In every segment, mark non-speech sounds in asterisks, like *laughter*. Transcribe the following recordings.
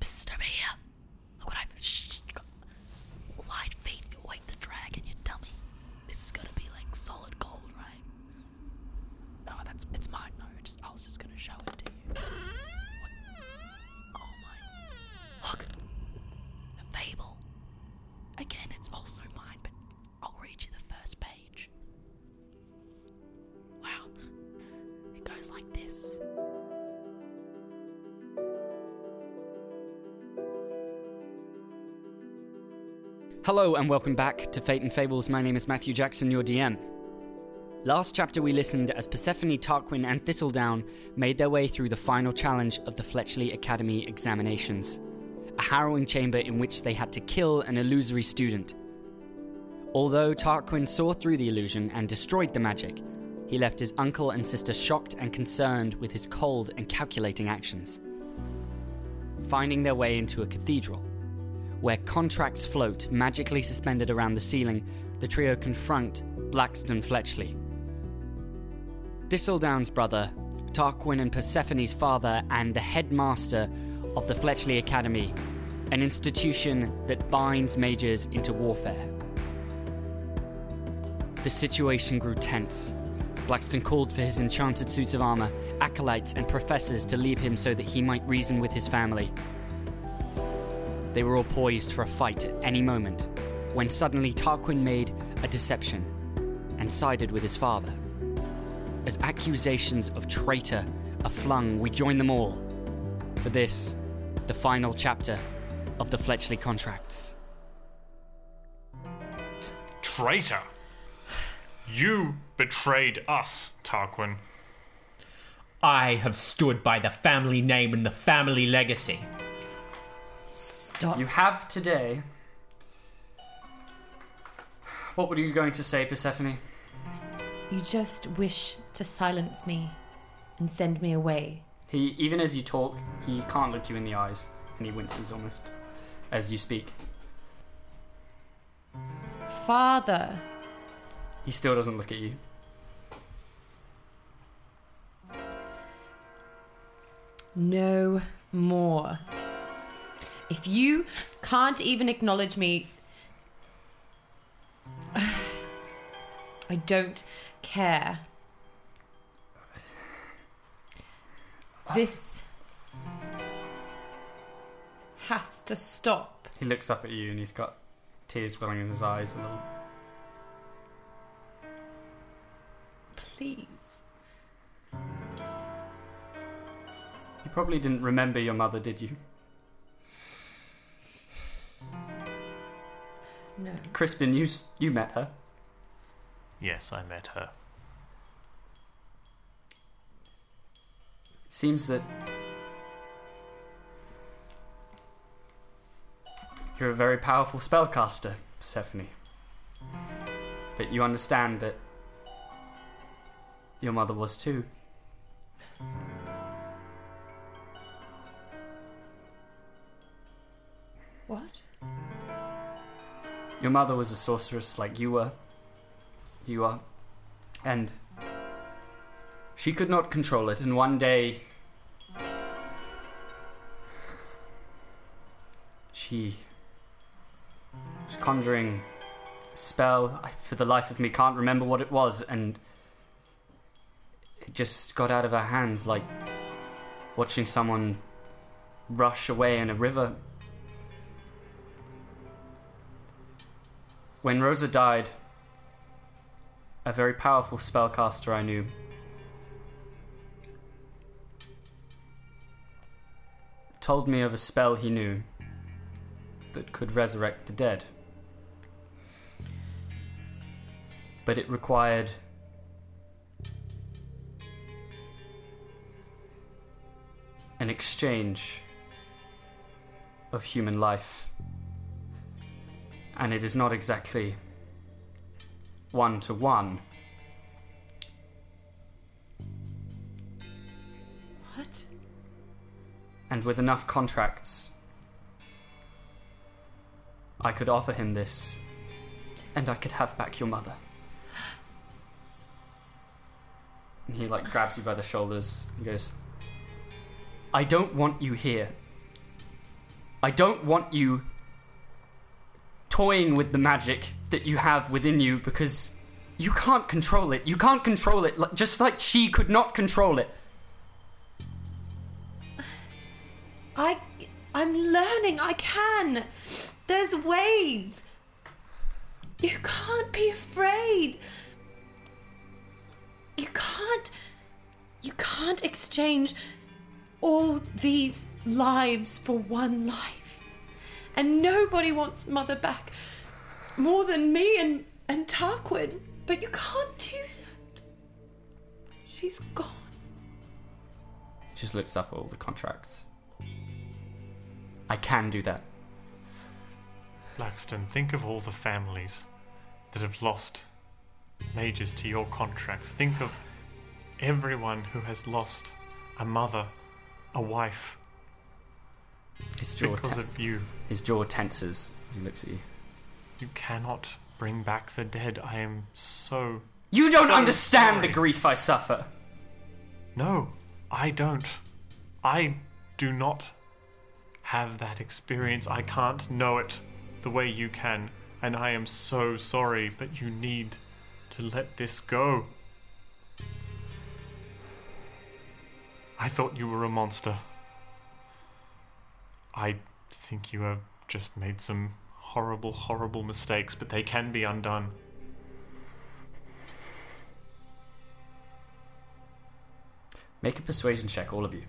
Psst, over here. Hello and welcome back to Fate and Fables. My name is Matthew Jackson, your DM. Last chapter we listened as Persephone, Tarquin, and Thistledown made their way through the final challenge of the Fletchley Academy examinations, a harrowing chamber in which they had to kill an illusory student. Although Tarquin saw through the illusion and destroyed the magic, he left his uncle and sister shocked and concerned with his cold and calculating actions. Finding their way into a cathedral, where contracts float magically suspended around the ceiling, the trio confront Blackston Fletchley. Thistledown's brother, Tarquin and Persephone's father, and the headmaster of the Fletchley Academy, an institution that binds mages into warfare. The situation grew tense. Blackston called for his enchanted suits of armor, acolytes, and professors to leave him so that he might reason with his family. They were all poised for a fight at any moment, when suddenly Tarquin made a deception and sided with his father. As accusations of traitor are flung, we join them all. For this, the final chapter of the Fletchley contracts. Traitor! You betrayed us, Tarquin. I have stood by the family name and the family legacy. Stop. You have today. What were you going to say, Persephone? You just wish to silence me and send me away. He, even as you talk, he can't look you in the eyes, and he winces almost as you speak. Father, He still doesn't look at you. no more. If you can't even acknowledge me, *sighs* I don't care. This has to stop. He looks up at you, and he's got tears welling in his eyes a little. Please. You probably didn't remember your mother, did you? No. Crispin, you you met her. Yes, I met her. It seems that you're a very powerful spellcaster, Persephone. But you understand that your mother was too. What? Your mother was a sorceress like you were. You are. And she could not control it, and one day. She was conjuring a spell. I, for the life of me, can't remember what it was, and it just got out of her hands like watching someone rush away in a river. When Rosa died, a very powerful spellcaster I knew told me of a spell he knew that could resurrect the dead. But it required an exchange of human life and it is not exactly one to one. What? And with enough contracts, I could offer him this, and I could have back your mother. And he like grabs you by the shoulders and goes, I don't want you here. I don't want you toying with the magic that you have within you because you can't control it. You can't control it, just like she could not control it. I I'm learning. I can. There's ways. You can't be afraid. You can't you can't exchange all these lives for one life. And nobody wants mother back more than me and and Tarquin. But you can't do that. She's gone. He just looks up all the contracts. I can do that. Blackston, think of all the families that have lost mages to your contracts. Think of everyone who has lost a mother, a wife, His jaw, because of you. his jaw tenses as he looks at you. You cannot bring back the dead. I am so. You don't So understand the grief I suffer. No, I don't. I do not have that experience. I can't know it the way you can. And I am so sorry, but you need to let this go. I thought you were a monster. I think you have just made some horrible, horrible mistakes, but they can be undone. Make a persuasion check, all of you.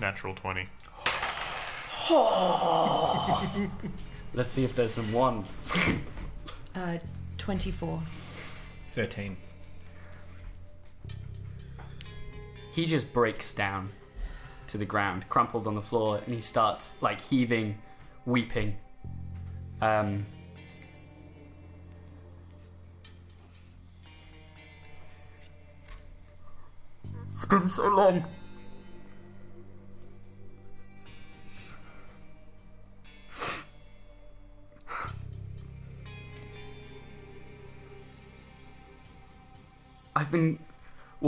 Natural 20. *laughs* Let's see if there's some ones. Uh 24. 13. He just breaks down to the ground, crumpled on the floor, and he starts like heaving, weeping. Um, it's been so long.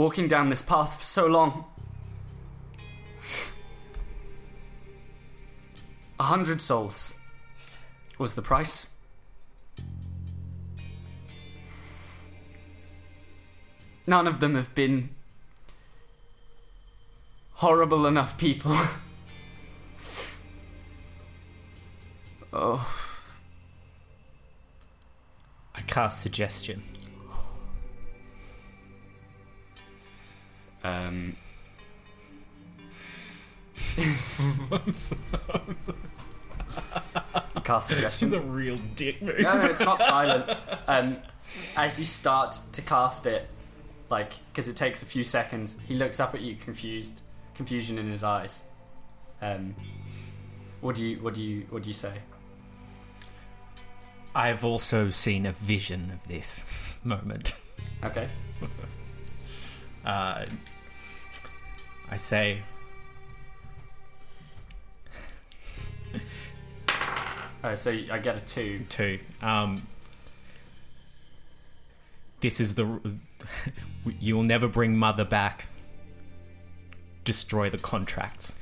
Walking down this path for so long. A hundred souls was the price. None of them have been horrible enough people. *laughs* oh, I cast suggestion. Um, *laughs* cast suggestion. a real dick move. No, no, it's not silent. Um, as you start to cast it, like, because it takes a few seconds, he looks up at you, confused, confusion in his eyes. Um, what do you, what do you, what do you say? I've also seen a vision of this *laughs* moment. Okay. *laughs* Uh, I say, Oh, so I get a two. two. Um, this is the. *laughs* You'll never bring mother back. Destroy the contracts.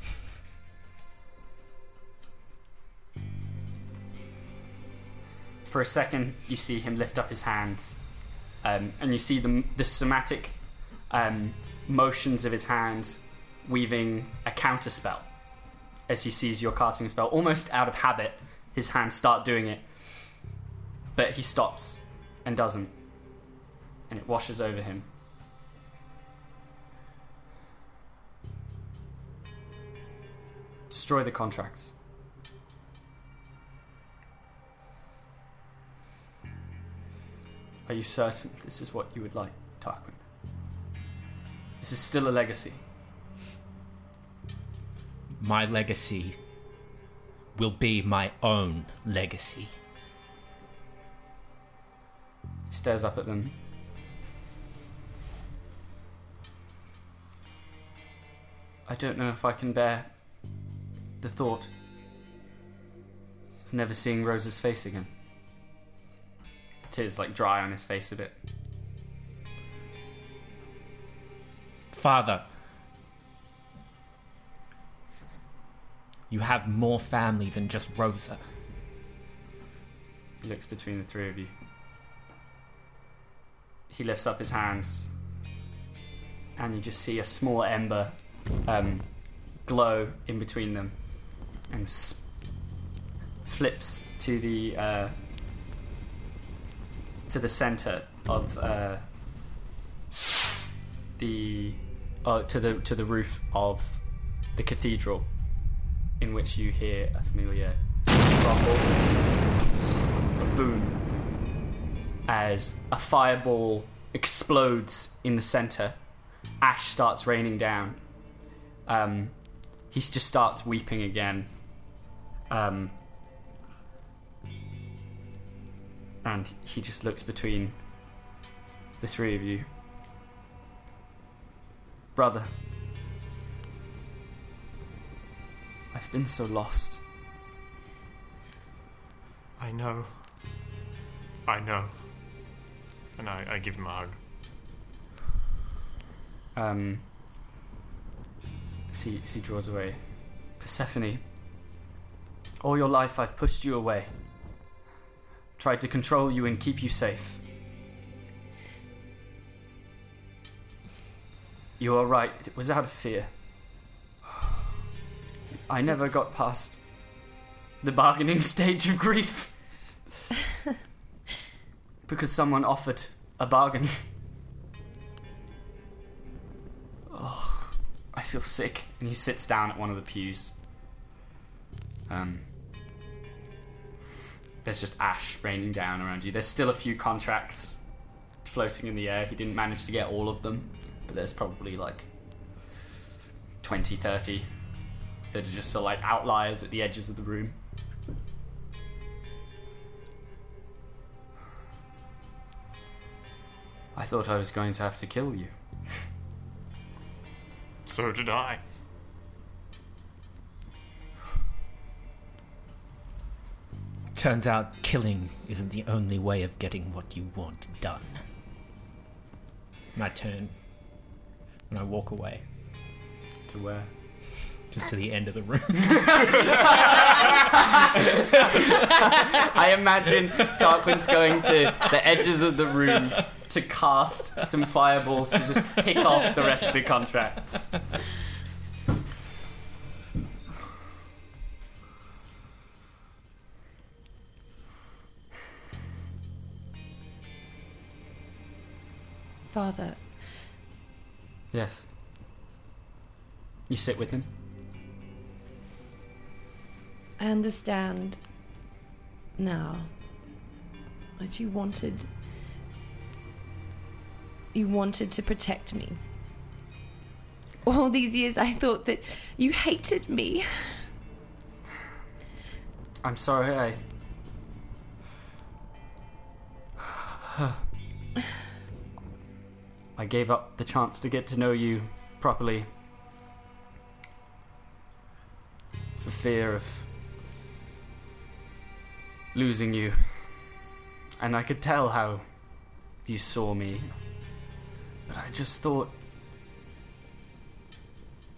For a second, you see him lift up his hands, um, and you see the the somatic um, motions of his hands weaving a counter spell as he sees you're casting a spell. Almost out of habit, his hands start doing it, but he stops and doesn't, and it washes over him. Destroy the contracts. Are you certain this is what you would like, Tarquin? This is still a legacy. My legacy will be my own legacy. He stares up at them. I don't know if I can bear the thought of never seeing Rose's face again. The tears like dry on his face a bit. Father, You have more family than just Rosa. He looks between the three of you. He lifts up his hands, and you just see a small ember um, glow in between them, and s- flips to the uh, to the center of uh, the uh, to the to the roof of the cathedral, in which you hear a familiar rumble a boom as a fireball explodes in the center. Ash starts raining down. Um, he just starts weeping again. Um, and he just looks between the three of you. Brother, I've been so lost. I know. I know. And I, I give him a hug. Um, as he, as he draws away. Persephone, all your life I've pushed you away. Tried to control you and keep you safe. You are right, it was out of fear. I never got past the bargaining *laughs* stage of grief. *laughs* because someone offered a bargain. Oh, I feel sick. And he sits down at one of the pews. Um, there's just ash raining down around you. There's still a few contracts floating in the air. He didn't manage to get all of them, but there's probably like 20, 30 that are just sort like outliers at the edges of the room. I thought I was going to have to kill you. *laughs* So did I. Turns out killing isn't the only way of getting what you want done. My turn and I walk away, To where? Just to the end of the room. *laughs* I imagine Darkwind's going to the edges of the room to cast some fireballs to just pick off the rest of the contracts. Father, Yes. You sit with him. I understand now that you wanted. You wanted to protect me. All these years I thought that you hated me. I'm sorry I. I gave up the chance to get to know you properly. For fear of losing you. And I could tell how you saw me. But I just thought.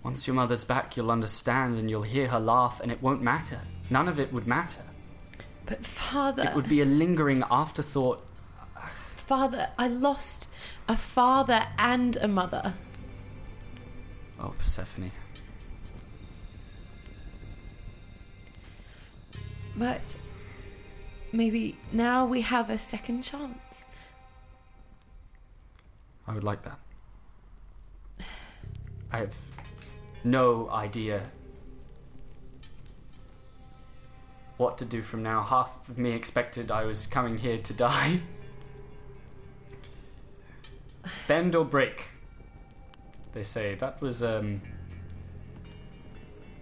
Once your mother's back, you'll understand and you'll hear her laugh, and it won't matter. None of it would matter. But father, It would be a lingering afterthought. father, I lost a father and a mother. Oh, Persephone. But maybe now we have a second chance. I would like that. I have no idea what to do from now. Half of me expected I was coming here to die. Bend or break, they say. That was um,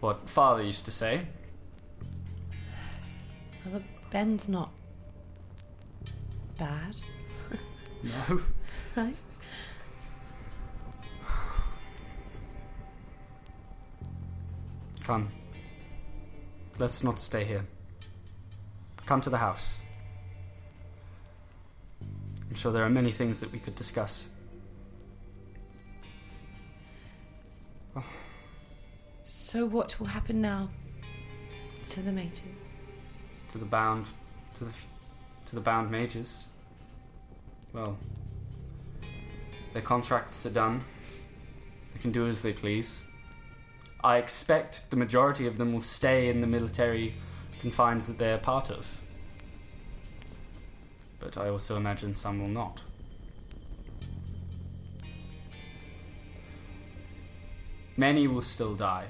what father used to say. Well, Ben's not bad, *laughs* No. *laughs* right? Come. Let's not stay here. Come to the house. I'm sure there are many things that we could discuss. So what will happen now? to the mages. To the bound to the to the bound mages. Well, their contracts are done. They can do as they please. I expect the majority of them will stay in the military confines that they're part of. But I also imagine some will not. Many will still die,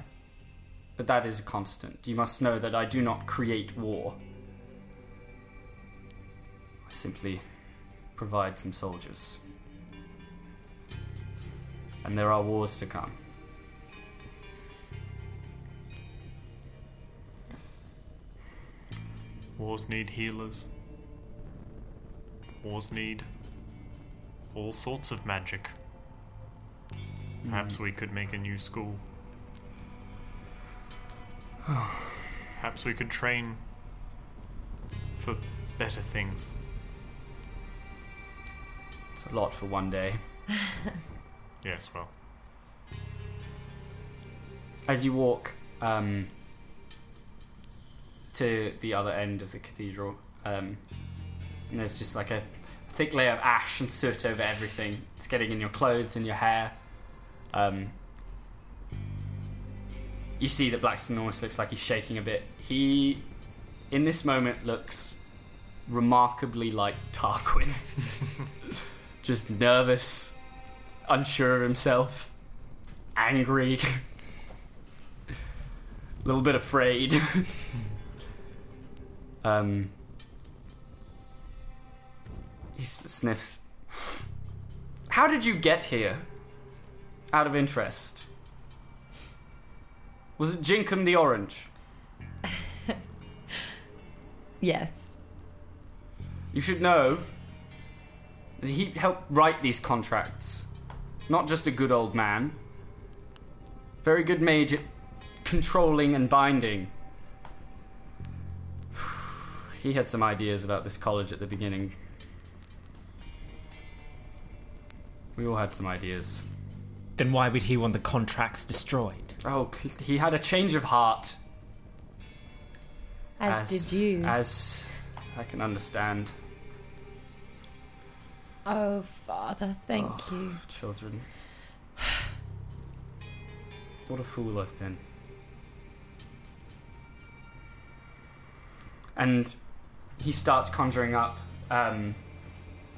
but that is a constant. You must know that I do not create war. Simply provide some soldiers. And there are wars to come. Wars need healers. Wars need all sorts of magic. Perhaps hmm. we could make a new school. *sighs* Perhaps we could train for better things. It's a lot for one day. *laughs* Yes, well, As you walk um, to the other end of the cathedral, um, and there's just like a thick layer of ash and soot over everything. It's getting in your clothes and your hair. Um, you see that Blackstone almost looks like he's shaking a bit. He, in this moment, looks remarkably like Tarquin. *laughs* just nervous, unsure of himself, angry, *laughs* a little bit afraid. *laughs* um, he sniffs. How did you get here? Out of interest. Was it Jinkum the Orange? *laughs* Yes. You should know he helped write these contracts. Not just a good old man. Very good mage at controlling and binding. *sighs* He had some ideas about this college at the beginning. We all had some ideas. Then why would he want the contracts destroyed? Oh, he had a change of heart. As, did you. As I can understand. Oh, Father, thank Oh. you. Children. What a fool I've been. And he starts conjuring up. Um,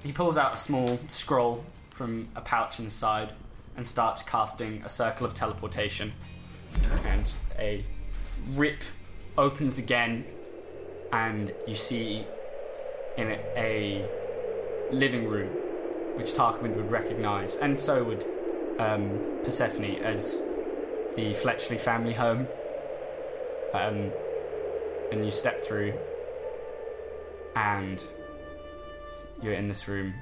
he pulls out a small scroll from a pouch in his side and starts casting a circle of teleportation. And a rip opens again, and you see in it a living room which Tarquin would recognize, and so would um, Persephone as the Fletchley family home. Um, and you step through, and you're in this room.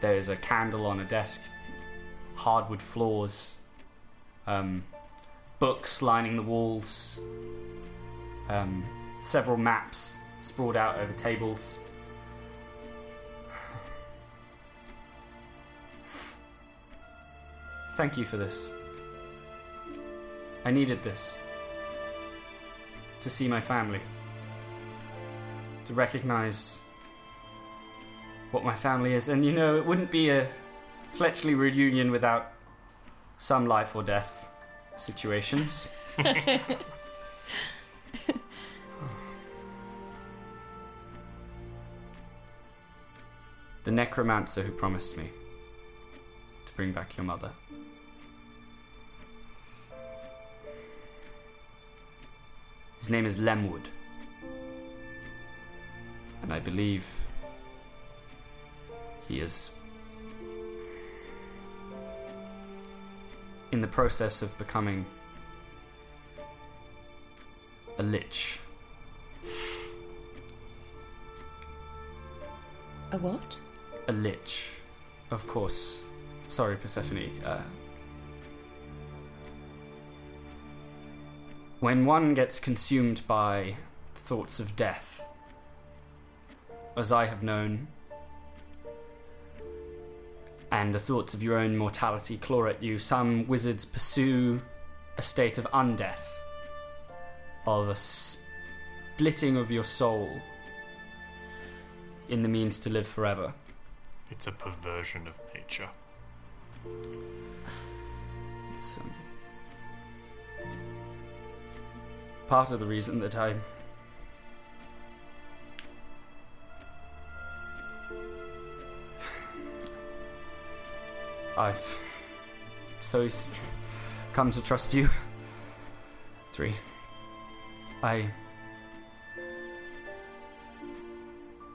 There's a candle on a desk, hardwood floors, um, books lining the walls, um, several maps sprawled out over tables. Thank you for this. I needed this. To see my family. To recognize what my family is. And you know, it wouldn't be a Fletchley reunion without some life or death situations. *laughs* the necromancer who promised me to bring back your mother. His name is Lemwood. And I believe he is in the process of becoming a lich. A what? A lich. Of course. Sorry, Persephone. Uh, when one gets consumed by thoughts of death, as I have known, and the thoughts of your own mortality claw at you, some wizards pursue a state of undeath. of a splitting of your soul in the means to live forever. It's a perversion of nature. Part of the reason that I. I've so come to trust you. Three. I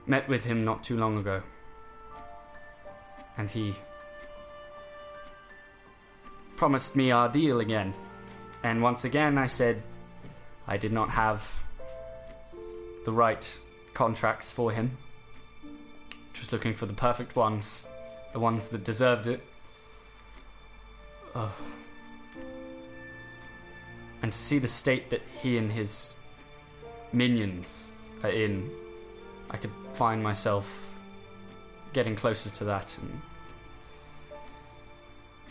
met with him not too long ago, and he promised me our deal again. And once again, I said I did not have the right contracts for him. Just looking for the perfect ones, the ones that deserved it. And to see the state that he and his minions are in, I could find myself getting closer to that and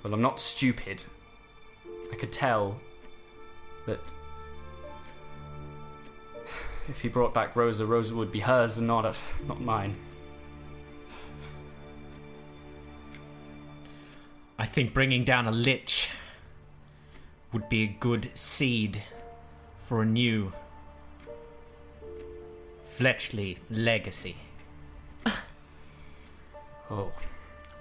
well, I'm not stupid. I could tell that if he brought back Rosa, Rosa would be hers and not not mine. I think bringing down a lich would be a good seed for a new Fletchley legacy. *laughs* Oh,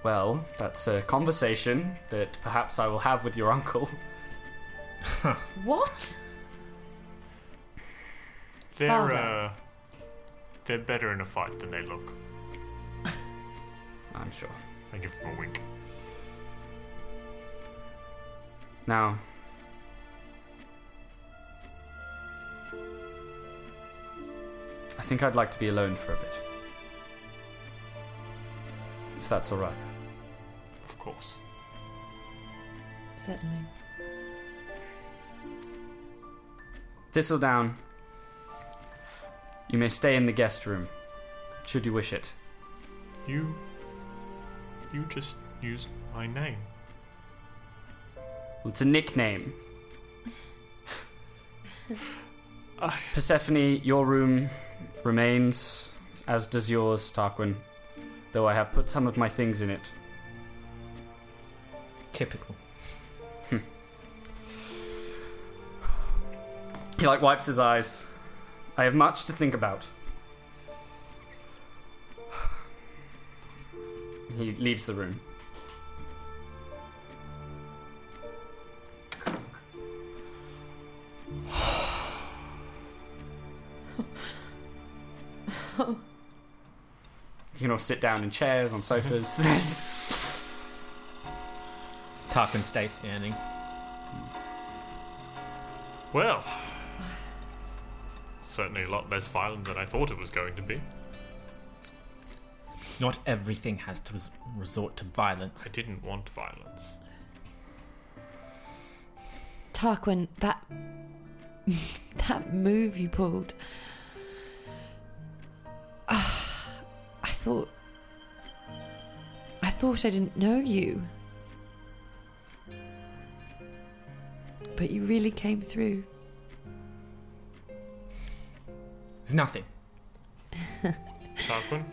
well, that's a conversation that perhaps I will have with your uncle. *laughs* What? They're Father. uh, they're better in a fight than they look. I'm sure. I give them a wink. Now, I think I'd like to be alone for a bit. If that's alright. Of course. Certainly. Thistledown, you may stay in the guest room, should you wish it. You, you just used my name. Well, it's a nickname. *laughs* I- Persephone, your room remains, as does yours, Tarquin, though I have put some of my things in it. Typical. Hmm. He like wipes his eyes. I have much to think about. He leaves the room. You can all sit down in chairs, on sofas. Mm-hmm. *laughs* There's- Tarquin stays standing. Well, certainly a lot less violent than I thought it was going to be. Not everything has to res- resort to violence. I didn't want violence. Tarquin, that *laughs* that move you pulled. Ah, I thought I thought I didn't know you. But you really came through. It's nothing. Tarquin,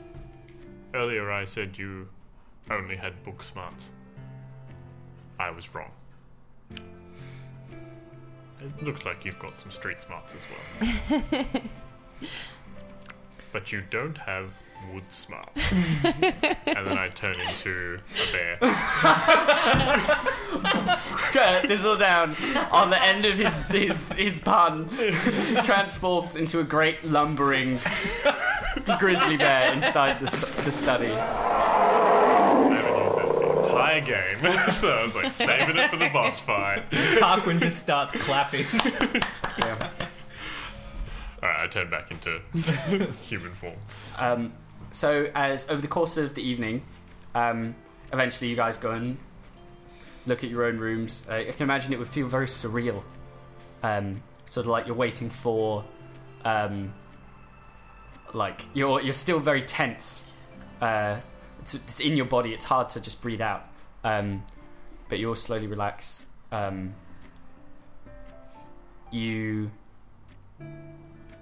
earlier I said you only had book smarts. I was wrong. It looks like you've got some street smarts as well. *laughs* but you don't have wood smarts. and then I turn into a bear. Thistledown, on the end of his his, his pun, transforms into a great lumbering grizzly bear inside the, st- the study. I haven't used that the entire game. *laughs* so I was like saving it for the boss fight. Tarquin just starts clapping. Yeah. Alright, I turn back into human form. Um, so, as over the course of the evening, um, eventually you guys go and look at your own rooms. Uh, I can imagine it would feel very surreal, um, sort of like you're waiting for, um, like you're you're still very tense. Uh, it's, it's in your body. It's hard to just breathe out, um, but you'll slowly relax. Um, you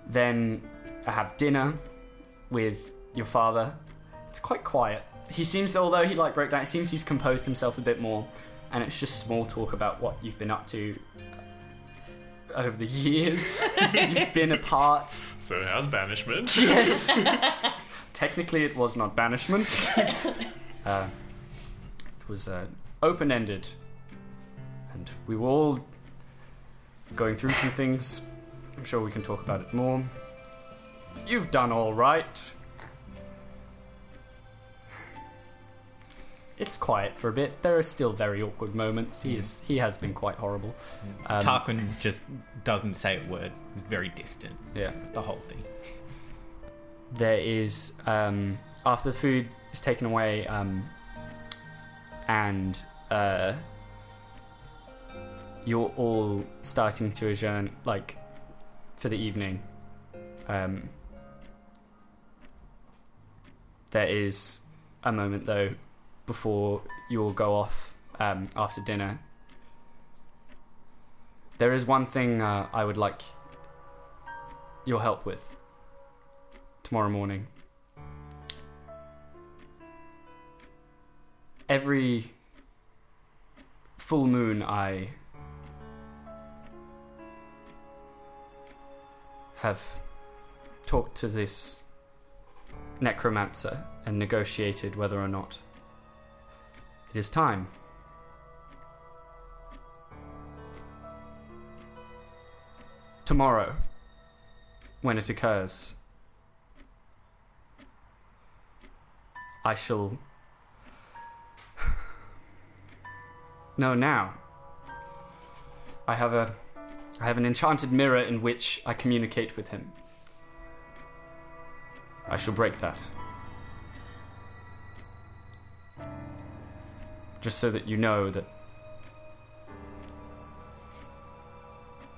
then have dinner with your father. It's quite quiet. He seems, although he like broke down, it seems he's composed himself a bit more, and it's just small talk about what you've been up to over the years *laughs* you've been apart. So how's banishment? Yes. *laughs* Technically, it was not banishment. *laughs* uh, it was uh, open ended. And we were all going through some things. I'm sure we can talk about it more. You've done all right. It's quiet for a bit. There are still very awkward moments. He is. He has been quite horrible. Um, Tarquin just doesn't say a word. He's very distant. Yeah. The whole thing. there is um, after the food is taken away um, and uh, you're all starting to adjourn like for the evening um, there is a moment though before you all go off um, after dinner there is one thing uh, i would like your help with tomorrow morning. Every full moon, I have talked to this necromancer and negotiated whether or not it is time. Tomorrow, when it occurs, I shall. *sighs* No, now. I have a. I have an enchanted mirror in which I communicate with him. I shall break that. Just so that you know that.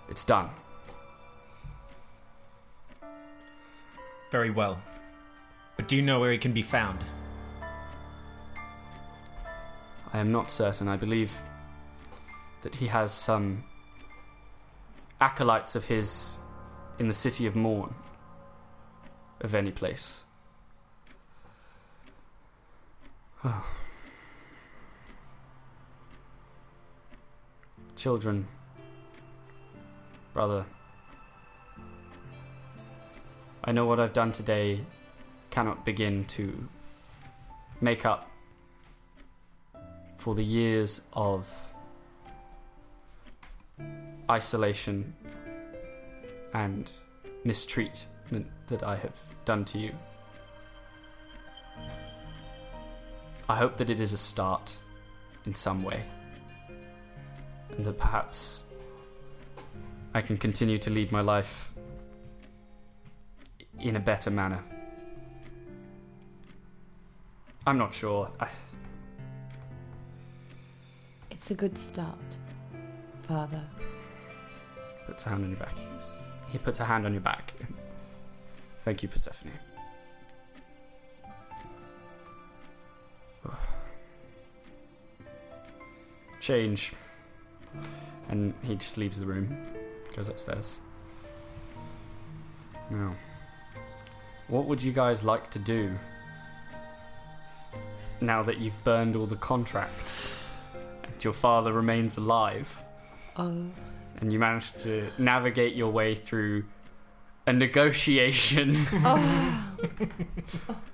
It's done. Very well. But do you know where he can be found? I am not certain. I believe that he has some acolytes of his in the city of Morn, of any place. *sighs* Oh. Children, brother, I know what I've done today cannot begin to make up for the years of isolation and mistreatment that I have done to you. I hope that it is a start in some way, and that perhaps I can continue to lead my life in a better manner. I'm not sure. I, It's a good start, Father. puts a hand on your back. He He puts a hand on your back. Thank you, Persephone. Change. And he just leaves the room, goes upstairs. Now, what would you guys like to do now that you've burned all the contracts and your father remains alive? Oh, and you managed to navigate your way through a negotiation. *laughs* *laughs*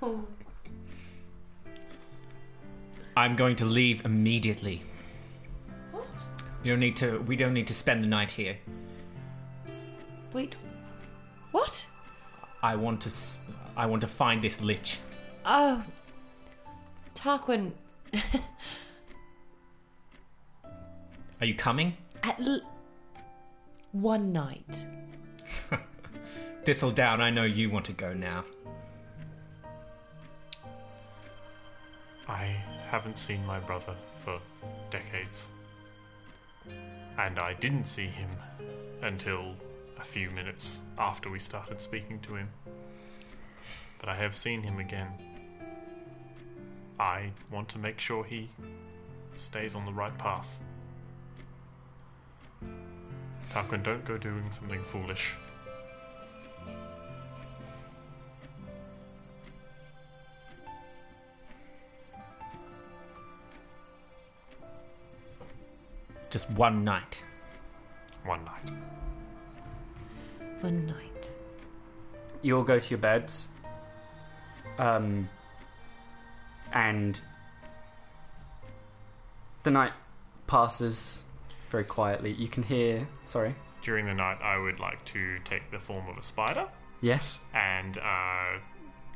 oh. I'm going to leave immediately. What? You don't need to. We don't need to spend the night here. Wait. What? I want to. s- I want to find this lich. Oh. Tarquin, *laughs* Are you coming? at l- one night. *laughs* Thistledown. I know you want to go now. I haven't seen my brother for decades. And I didn't see him until a few minutes after we started speaking to him. But I have seen him again. I want to make sure he stays on the right path. Tarquin, don't go doing something foolish. Just one night. One night. One night. you all go to your beds. Um, and the night passes very quietly. You can hear. Sorry. During the night, I would like to take the form of a spider Yes. and uh,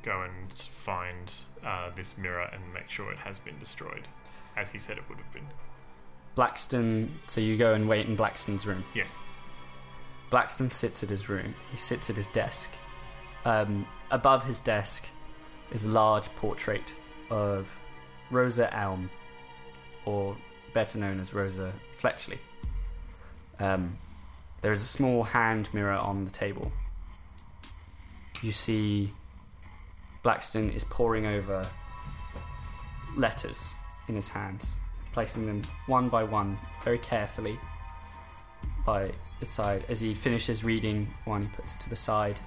go and find uh, this mirror and make sure it has been destroyed, as he said it would have been. Blackston. So you go and wait in Blackston's room. Yes. Blackston sits at his room. He sits at his desk. Um, above his desk is a large portrait of Rosa Elm, or better known as Rosa Fletchley. Um, there is a small hand mirror on the table. You see Blackston is poring over letters in his hands, placing them one by one very carefully by the side. As he finishes reading one, he puts it to the side.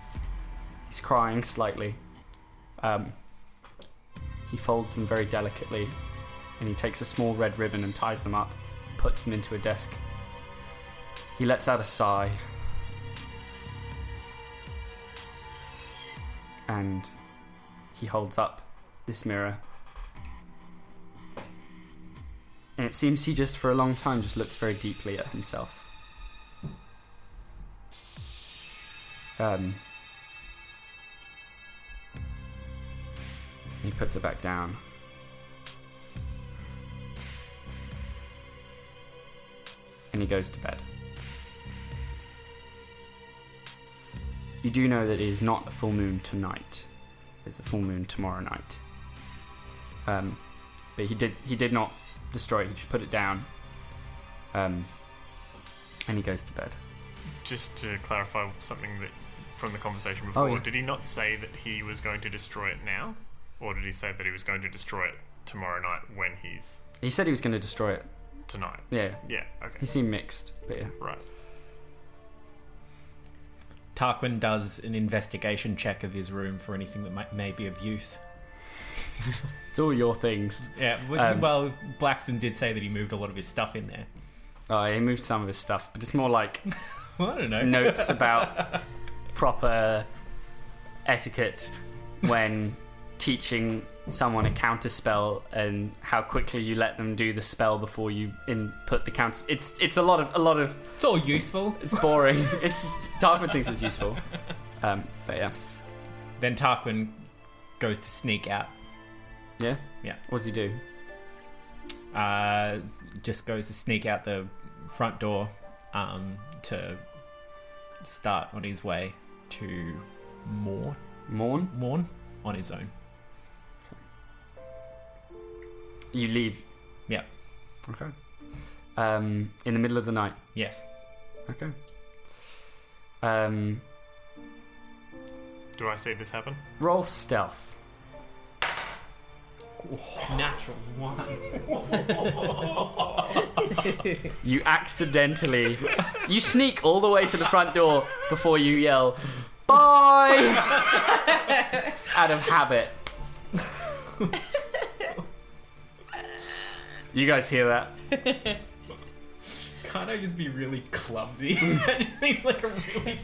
He's crying slightly. Um, he folds them very delicately, and he takes a small red ribbon and ties them up, puts them into a desk. He lets out a sigh. And he holds up this mirror. And it seems he just, for a long time, just looks very deeply at himself. Um, he puts it back down. And he goes to bed. You do know that it is not a full moon tonight. It's a full moon tomorrow night. Um, but he did he did not destroy it. He just put it down. Um, and he goes to bed. Just to clarify something that from the conversation before, yeah. did he not say that he was going to destroy it now, or did he say that he was going to destroy it tomorrow night when he's He said he was going to destroy it. tonight? Yeah, Yeah. Okay. he seemed mixed, but yeah. Right. Tarquin does an investigation check of his room for anything that might, may be of use. It's all your things. Yeah, w- Um, well, Blackston did say that he moved a lot of his stuff in there. Oh, he moved some of his stuff, but it's more like Well, *laughs* I don't know. notes *laughs* about proper etiquette when teaching someone a counter spell and how quickly you let them do the spell before you input the counter. It's it's a lot of a lot of It's all useful. it's boring. *laughs* it's Tarquin thinks it's useful, um, but yeah, Then Tarquin goes to sneak out. Yeah, Yeah. What does he do? Uh, just goes to sneak out the front door um, to start on his way to Morn, Morn. Morn on his own. You leave. Yeah. Okay. Um, in the middle of the night. Yes. Okay. Um, Do I see this happen? roll stealth. Natural one. *laughs* You accidentally, you sneak all the way to the front door before you yell, "Bye!" *laughs* out of habit. You guys hear that? Can't I just be really clumsy? that just seems like a really.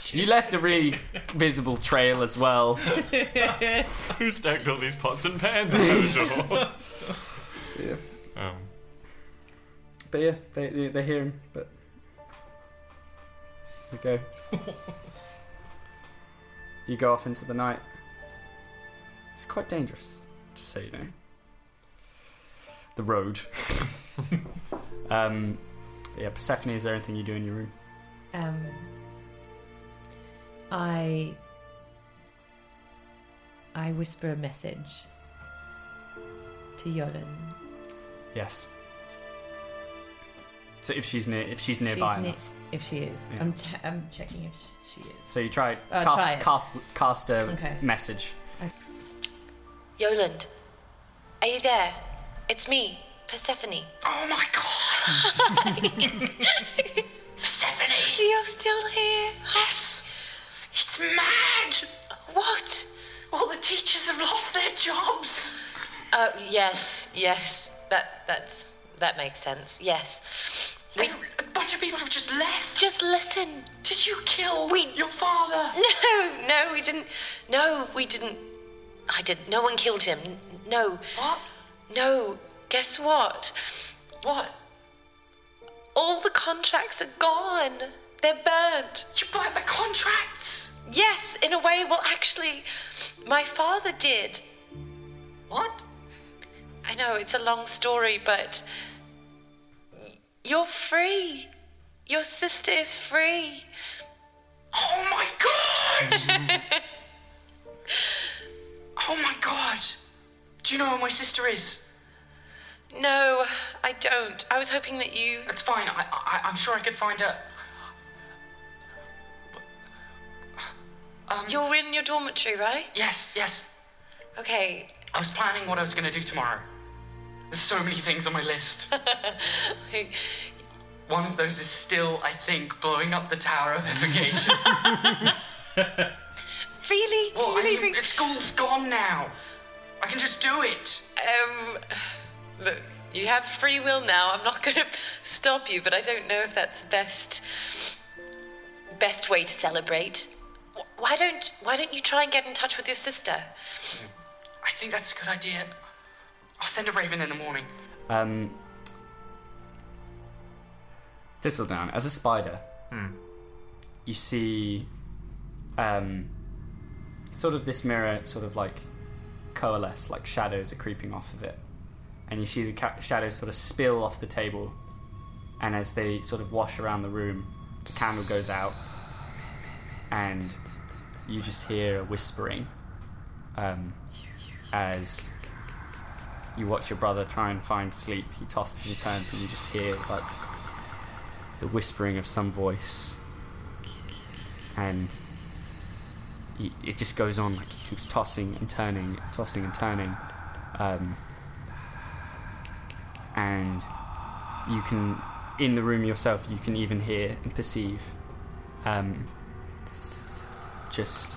*laughs* You left a really visible trail as well. *laughs* Who stacked all these pots and pans on the door? Yeah. Um, But yeah, they they, they hear him. But you go. *laughs* you go off into the night. It's quite dangerous, just so you know. The road. um, yeah, Persephone, is there anything you do in your room? Um, I I whisper a message to Yolan. Yes. So if she's near, if she's nearby She's ne- enough, If she is, Yeah. I'm, t- I'm checking if she is. so you try Uh, cast, try cast cast a Okay. message. Yoland, are you there? It's me, Persephone. Oh my god! *laughs* *laughs* Persephone! You're still here. Yes! It's mad! What? All the teachers have lost their jobs! Oh, yes, yes. That that's that makes sense. Yes. We- A bunch of people have just left. Just listen. Did you kill your father? *laughs* No, no, we didn't. No, we didn't. I didn't. No one killed him. No. What? No. Guess what? What? All the contracts are gone. They're burned. You burnt the contracts? Yes, in a way. Well, actually, my father did. What? I know it's a long story, but you're free. Your sister is free. Oh my god! *laughs* oh my god! Do you know where my sister is? No, I don't. I was hoping that you. It's fine. I, I, I'm sure I could find her. Um, You're in your dormitory, right? yes, yes. Okay. I was planning what I was going to do tomorrow. There's so many things on my list. *laughs* One of those is still, I think, blowing up the Tower of Navigation. *laughs* really? well, Do you I really mean, think? the school's gone now. I can just do it. Um, look, you have free will now. I'm not going to stop you, but I don't know if that's the best best way to celebrate. Wh- Why don't Why don't you try and get in touch with your sister? I think that's a good idea. I'll send a raven in the morning. Um, Thistledown, as a spider, hmm. you see um, sort of this mirror, sort of like coalesce, like shadows are creeping off of it. And you see the ca- shadows sort of spill off the table, and as they sort of wash around the room, the candle goes out, and you just hear a whispering um, as you watch your brother try and find sleep. He tosses and turns, and you just hear like the whispering of some voice, and it just goes on. Like he keeps tossing and turning, tossing and turning, um, and you can, in the room yourself, you can even hear and perceive, um, just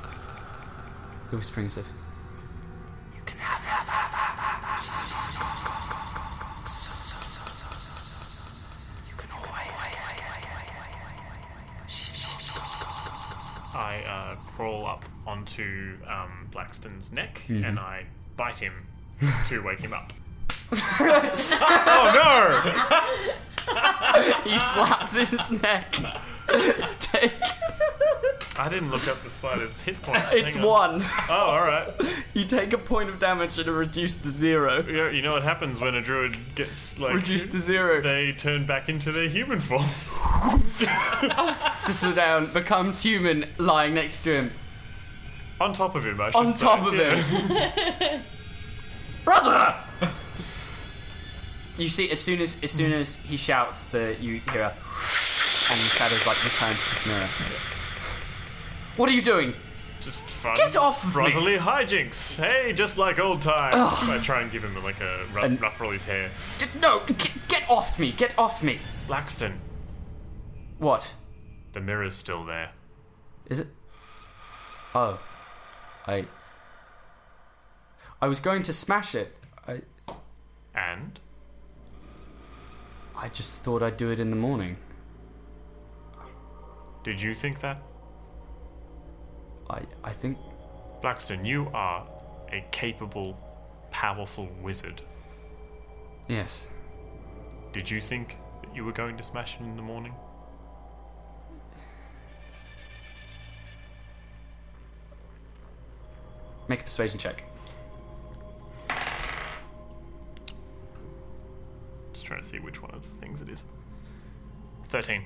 the whisperings of. You can have have have have have have. She's just. So so so so. You can always get She's just. I uh, crawl up onto um, Blackston's neck Mhm. and I bite him to wake him up. oh no! He slaps his neck. Take. I didn't look up the spider's hit points. *laughs* It's Hang on. one. Oh, alright. *laughs* You take a point of damage and are reduced to zero. You know, you know what happens when a druid gets like Reduced to zero. They turn back into their human form. *laughs* Thistledown becomes human, lying next to him. On top of him, I should On say. top of Yeah. him. Brother! You see, as soon as as soon as he shouts, the you hear a, and the shadows like return to this mirror. What are you doing? Just fun. Get off of me. brotherly hijinks. Hey, just like old times. I try and give him like a rough, And- ruffle his hair. Get, no, get, get off me! Get off me! Blackston, What the mirror's still there. is it? Oh, I. I was going to smash it. I And I just thought I'd do it in the morning. did you think that? I I think Blackston, you are a capable, powerful wizard. yes. Did you think that you were going to smash him in the morning? Make a persuasion check. Just trying to see which one of the things it is. 13.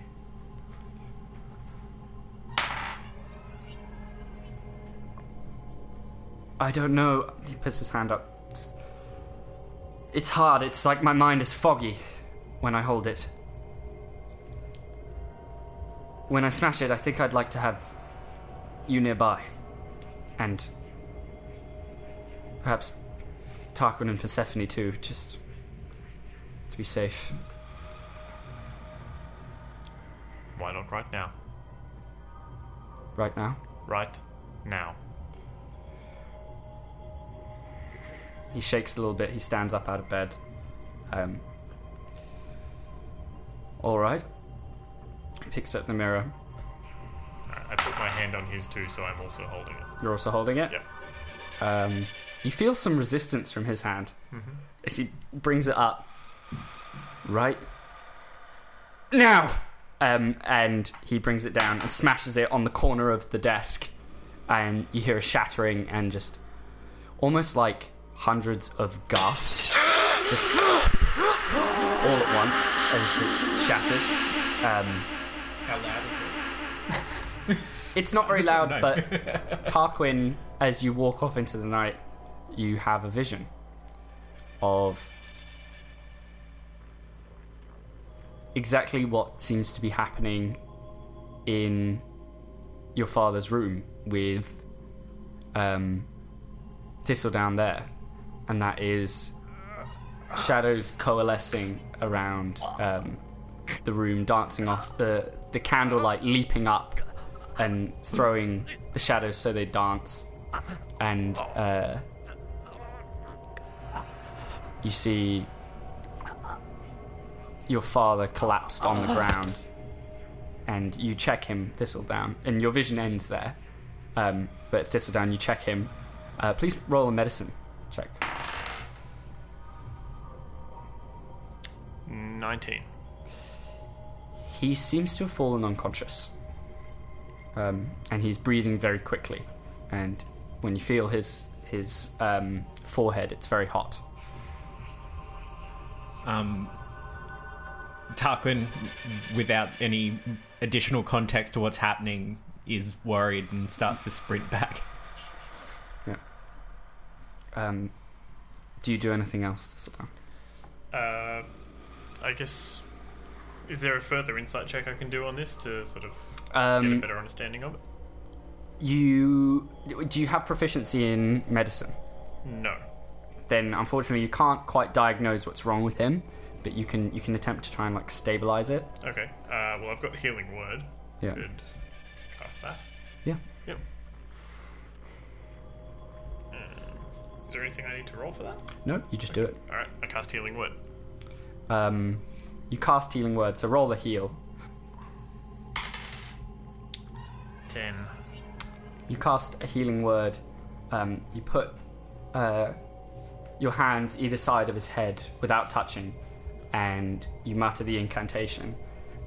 I don't know. He puts his hand up. It's hard. It's like my mind is foggy when I hold it. When I smash it, I think I'd like to have you nearby. And perhaps Tarquin and Persephone too, just to be safe. Why not right now? Right now? Right now. He shakes a little bit. He stands up out of bed. Um, All right. He picks up the mirror. I put my hand on his too, so I'm also holding it. You're also holding it. Yep. Um, you feel some resistance from his hand as he brings it up. Right now, um, and he brings it down and smashes it on the corner of the desk, and you hear a shattering and just almost like hundreds of gasps, just all at once as it's shattered. Um, How loud is it? *laughs* It's not very loud, but *laughs* Tarquin, as you walk off into the night, you have a vision of exactly what seems to be happening in your father's room with um, Thistledown there, and that is shadows coalescing around um, the room, dancing off the the candlelight, leaping up and throwing the shadows so they dance, and uh, you see your father collapsed on the ground, and you check him, Thistledown, and your vision ends there. Um, but Thistledown, you check him. Uh, please roll a medicine check. 19. He seems to have fallen unconscious. Um, and he's breathing very quickly. And when you feel his his um, forehead, it's very hot. Um, Tarquin, without any additional context to what's happening, is worried and starts to sprint *laughs* back. Yeah. Um, do you do anything else, Thistledown? Uh, I guess. Is there a further insight check I can do on this to sort of get a Um, better understanding of it? you do you have proficiency in medicine? No. Then unfortunately you can't quite diagnose what's wrong with him, but you can you can attempt to try and like stabilize it. Okay. Uh, well, I've got healing word. Yeah. Could cast that. Yeah. Yep. Um, is there anything I need to roll for that? No, you just do it. All right. I cast healing word. Um, you cast healing word, so roll the heal. Ten. You cast a healing word. Um, you put uh, your hands either side of his head without touching, and you mutter the incantation,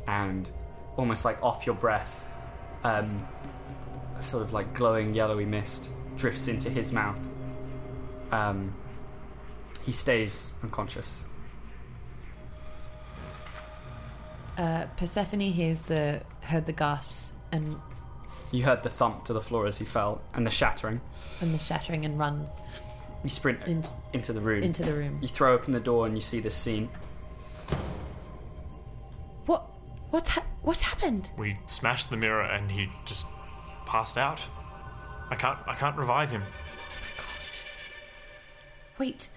and almost like off your breath, um, a sort of like glowing yellowy mist drifts into his mouth. Um, he stays unconscious. Uh, Persephone hears the heard the gasps and You heard the thump to the floor as he fell, and the shattering. and the shattering and runs You sprint in, into the room. into the room. You throw open the door and you see this scene. What? What's ha- what's happened? We smashed the mirror and he just passed out. I can't. I can't revive him. Oh my gosh! Wait.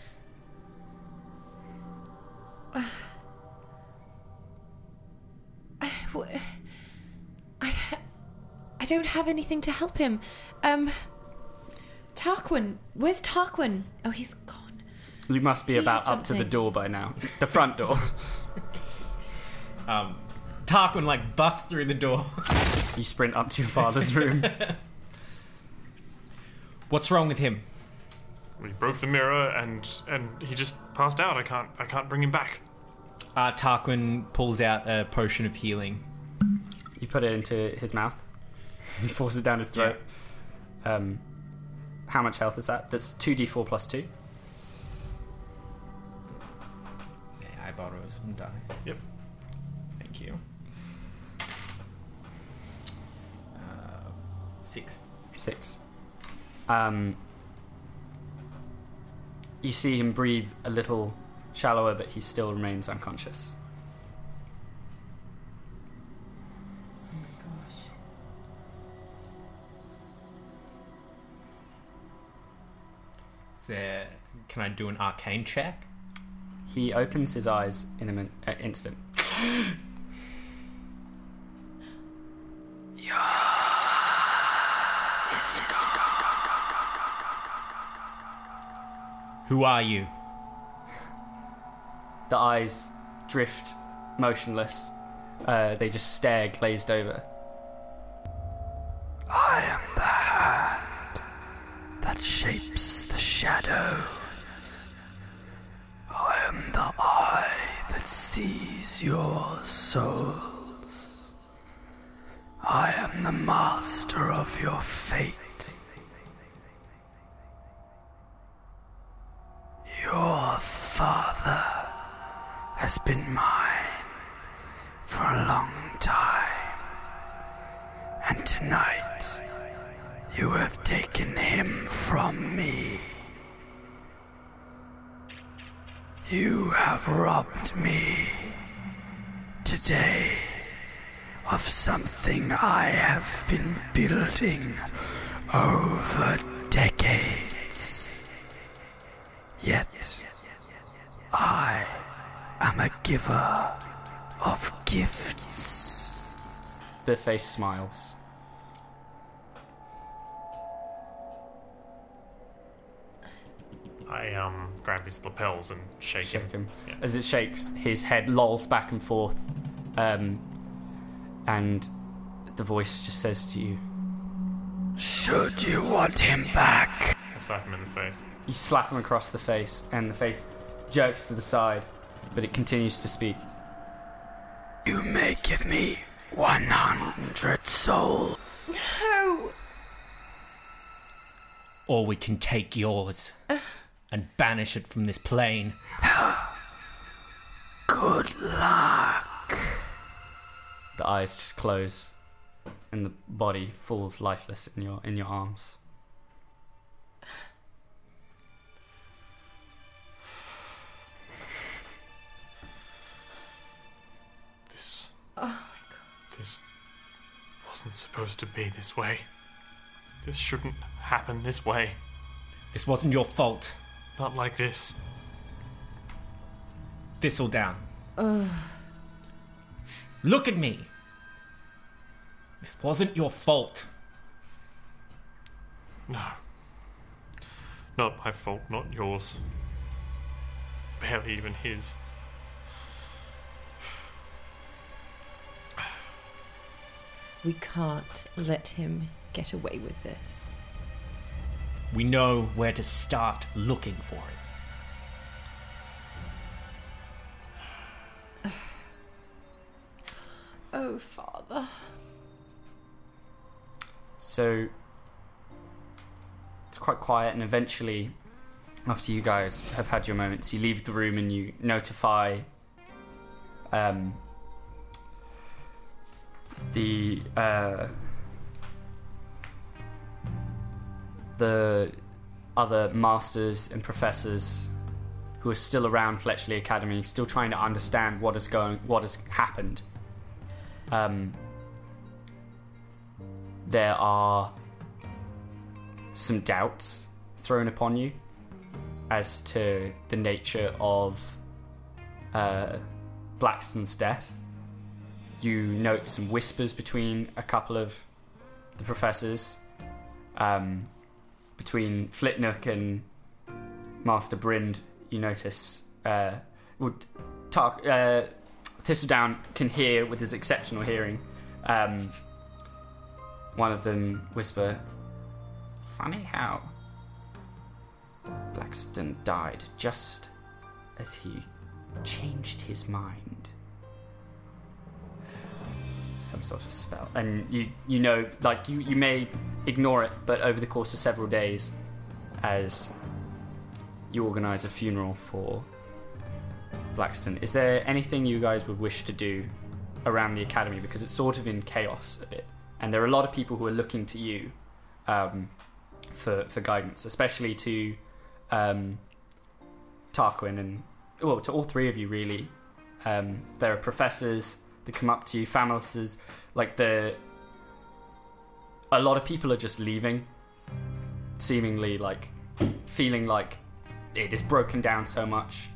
I, w- I, I don't have anything to help him. Um, Tarquin, where's Tarquin? Oh, he's gone. You must be He about up to the door by now. The front door. *laughs* Um, Tarquin like busts through the door. *laughs* you sprint up to your father's *laughs* room. What's wrong with him? We broke the mirror and and he just passed out. I can't. I can't bring him back. Uh, Tarquin pulls out a potion of healing. You put it into his mouth. *laughs* You force it down his throat. Um, how much health is that? That's 2d4 plus 2. Yeah, I borrow some die. Yep. Thank you. Uh, six. 6. Um, you see him breathe a little shallower, but he still remains unconscious. Oh my gosh! Is there, can I do an arcane check? He opens his eyes in an uh, instant. *laughs* Who are you? The eyes drift motionless uh, they just stare glazed over. I am the hand that shapes the shadows. I am the eye that sees your souls. I am the master of your fate. Your father has been mine for a long time. And tonight, you have taken him from me. You have robbed me today of something I have been building over decades. Yet, I am a giver of gifts. The face smiles. I um grab his lapels and shake, Shake him. Yeah. As it shakes, his head lolls back and forth, um, and the voice just says to you, Should you want him back? I slap him in the face. You slap him across the face, and the face jerks to the side, but it continues to speak. You may give me 100 souls. No! Or we can take yours and banish it from this plane. *sighs* Good luck. The eyes just close, and the body falls lifeless in your in your arms. This wasn't supposed to be this way. This shouldn't happen this way. This wasn't your fault. Not like this. Thistledown. Look at me. This wasn't your fault. No. Not my fault, not yours. Barely even his. We can't let him get away with this. We know where to start looking for it. *sighs* Oh, Father. So it's quite quiet, and eventually, after you guys have had your moments, you leave the room and you notify um, the uh, the other masters and professors who are still around Fletchley Academy, still trying to understand what is going, what has happened. Um, there are some doubts thrown upon you as to the nature of uh, Blackston's death. You note some whispers between a couple of the professors, um, between Flitnook and Master Brind. You notice uh, would talk. Uh, Thistledown can hear with his exceptional hearing. Um, one of them whisper, Funny how Blackston died just as he changed his mind. Some sort of spell. And you you know, like you, you may ignore it, but over the course of several days, as you organise a funeral for Blackston, is there anything you guys would wish to do around the academy? Because it's sort of in chaos a bit and there are a lot of people who are looking to you um, for for guidance, especially to um, Tarquin and well, to all three of you really. Um, there are professors that come up to you, familises, like the. A lot of people are just leaving, seemingly like feeling like it is broken down so much.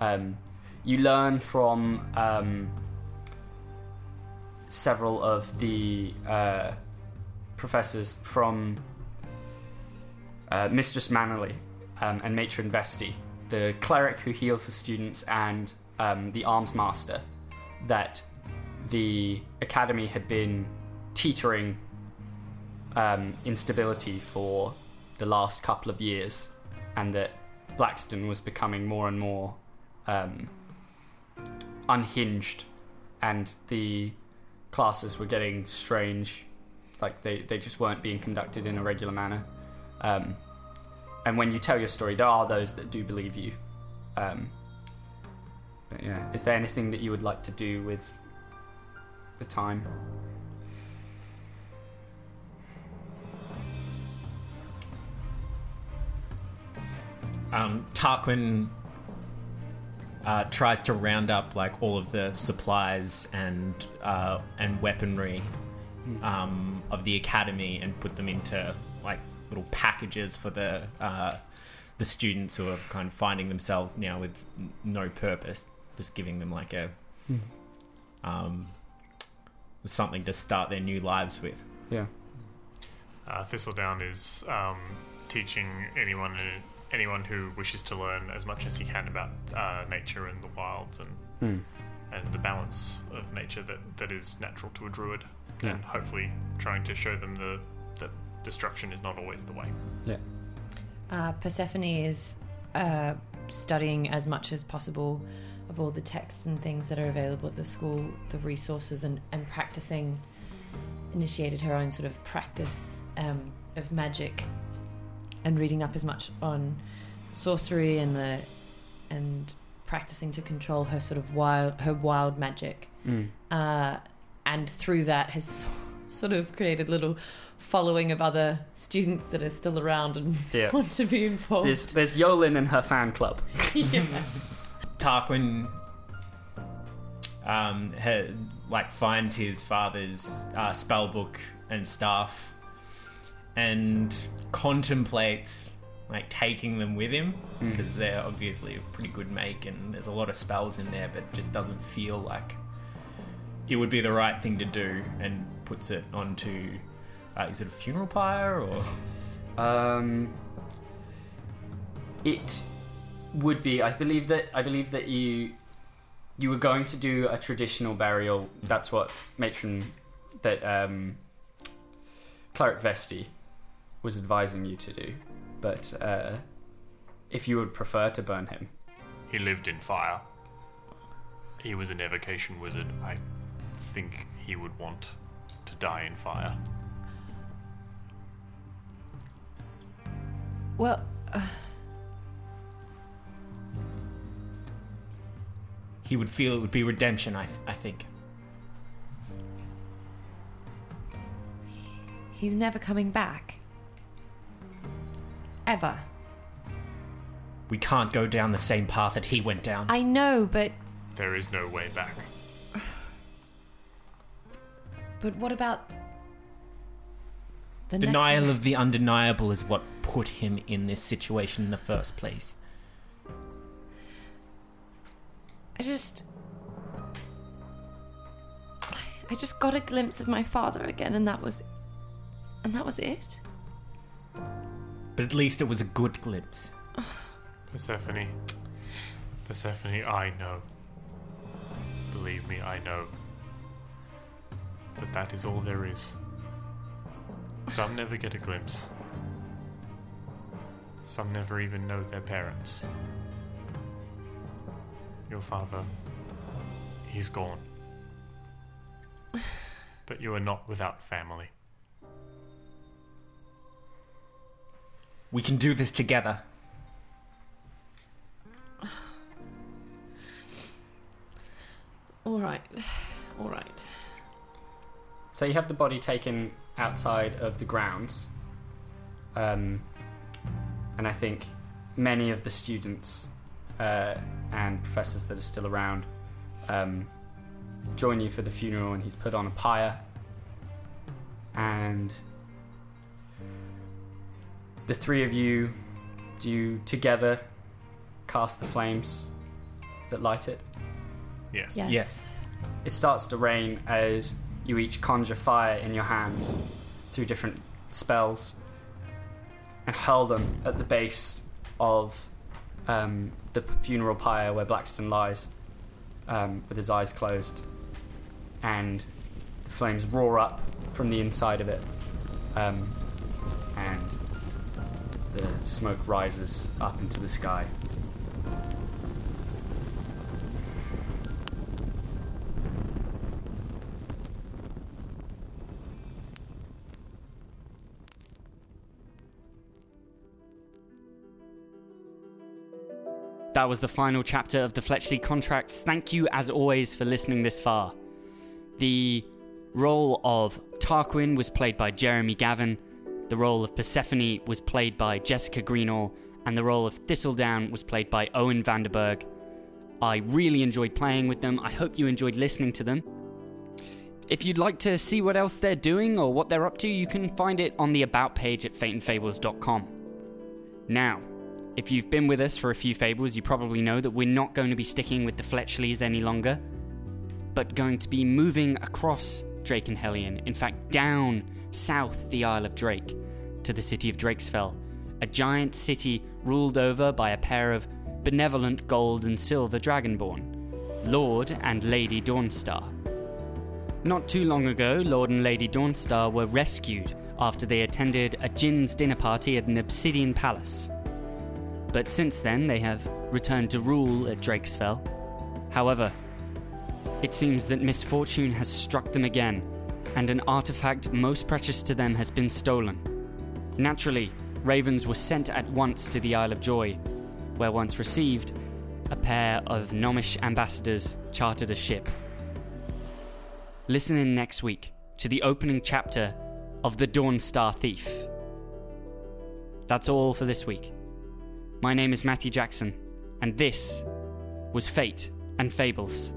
Um, you learn from um, several of the uh, professors from uh, Mistress Mannerly um, and Matron Vesti, the cleric who heals the students, and um, the arms master, that the academy had been teetering um, instability for the last couple of years, and that Blackston was becoming more and more um, unhinged, and the classes were getting strange, like they, they just weren't being conducted in a regular manner. Um, and when you tell your story, there are those that do believe you. Um, but yeah, is there anything that you would like to do with the time? Um, Tarquin uh, tries to round up like all of the supplies and uh, and weaponry um, of the academy and put them into like little packages for the uh, the students who are kind of finding themselves now with no purpose, just giving them like a um, something to start their new lives with. Yeah. Uh, Thistledown is um, teaching anyone anyone who wishes to learn as much as he can about uh, nature and the wilds and Hmm. and the balance of nature that, that is natural to a druid, Yeah. and hopefully trying to show them the that destruction is not always the way. Yeah. Uh, Persephone is uh, studying as much as possible of all the texts and things that are available at the school, the resources, and, and practicing. Initiated her own sort of practice um, of magic and reading up as much on sorcery and the and practicing to control her sort of wild her wild magic Mm. uh, and through that has *laughs* sort of created a little following of other students that are still around and Yeah. *laughs* want to be involved. There's there's Yolin and her fan club. *laughs* yeah. Tarquin um, ha like finds his father's uh, spell book and staff and contemplates like taking them with him because they're obviously a pretty good make and there's a lot of spells in there but just doesn't feel like it would be the right thing to do and puts it onto uh, is it a funeral pyre or? Um, it would be. I believe that. I believe that you you were going to do a traditional burial. That's what matron that um, cleric Vesti was advising you to do. But uh, if you would prefer to burn him, He lived in fire. He was an evocation wizard. I think he would want to die in fire. Well, he would feel it would be redemption I, I think he's never coming back. Ever. we can't go down the same path that he went down I know, but There is no way back. but what about the Denial necklace? of the undeniable is what put him in this situation in the first place. I just I just got a glimpse of my father again and that was and that was it. But at least it was a good glimpse. *sighs* Persephone. Persephone, I know. Believe me, I know. But that is all there is. Some never get a glimpse. Some never even know their parents. Your father, he's gone. But you are not without family. We can do this together. All right. All right. so you have the body taken outside of the grounds, um, and I think many of the students uh, and professors that are still around um, join you for the funeral, and he's put on a pyre, and the three of you do you together cast the flames that light it. Yes. Yes. Yes. It starts to rain as you each conjure fire in your hands through different spells and hurl them at the base of um, the funeral pyre where Blackston lies um, with his eyes closed. and the flames roar up from the inside of it, um, and the smoke rises up into the sky. That was the final chapter of the Fletchley contracts. Thank you, as always, for listening this far. The role of Tarquin was played by Jeremy Gavin, the role of Persephone was played by Jessica Greenall, and the role of Thistledown was played by Owen Vanderberg. I really enjoyed playing with them. I hope you enjoyed listening to them. If you'd like to see what else they're doing or what they're up to, you can find it on the About page at fateandfables.com. Now, if you've been with us for a few fables, you probably know that we're not going to be sticking with the Fletchleys any longer, but going to be moving across Drake and Hellion, in fact, down south the Isle of Drake to the city of Drakesfell, a giant city ruled over by a pair of benevolent gold and silver dragonborn, Lord and Lady Dawnstar. Not too long ago, Lord and Lady Dawnstar were rescued after they attended a Jinn's dinner party at an obsidian palace. But since then, they have returned to rule at Drakesfell. However, it seems that misfortune has struck them again, and an artifact most precious to them has been stolen. Naturally, ravens were sent at once to the Isle of Joy, where once received, a pair of Gnomish ambassadors chartered a ship. Listen in next week to the opening chapter of The Dawnstar Thief. That's all for this week. My name is Matthew Jackson, and this was Fate and Fables.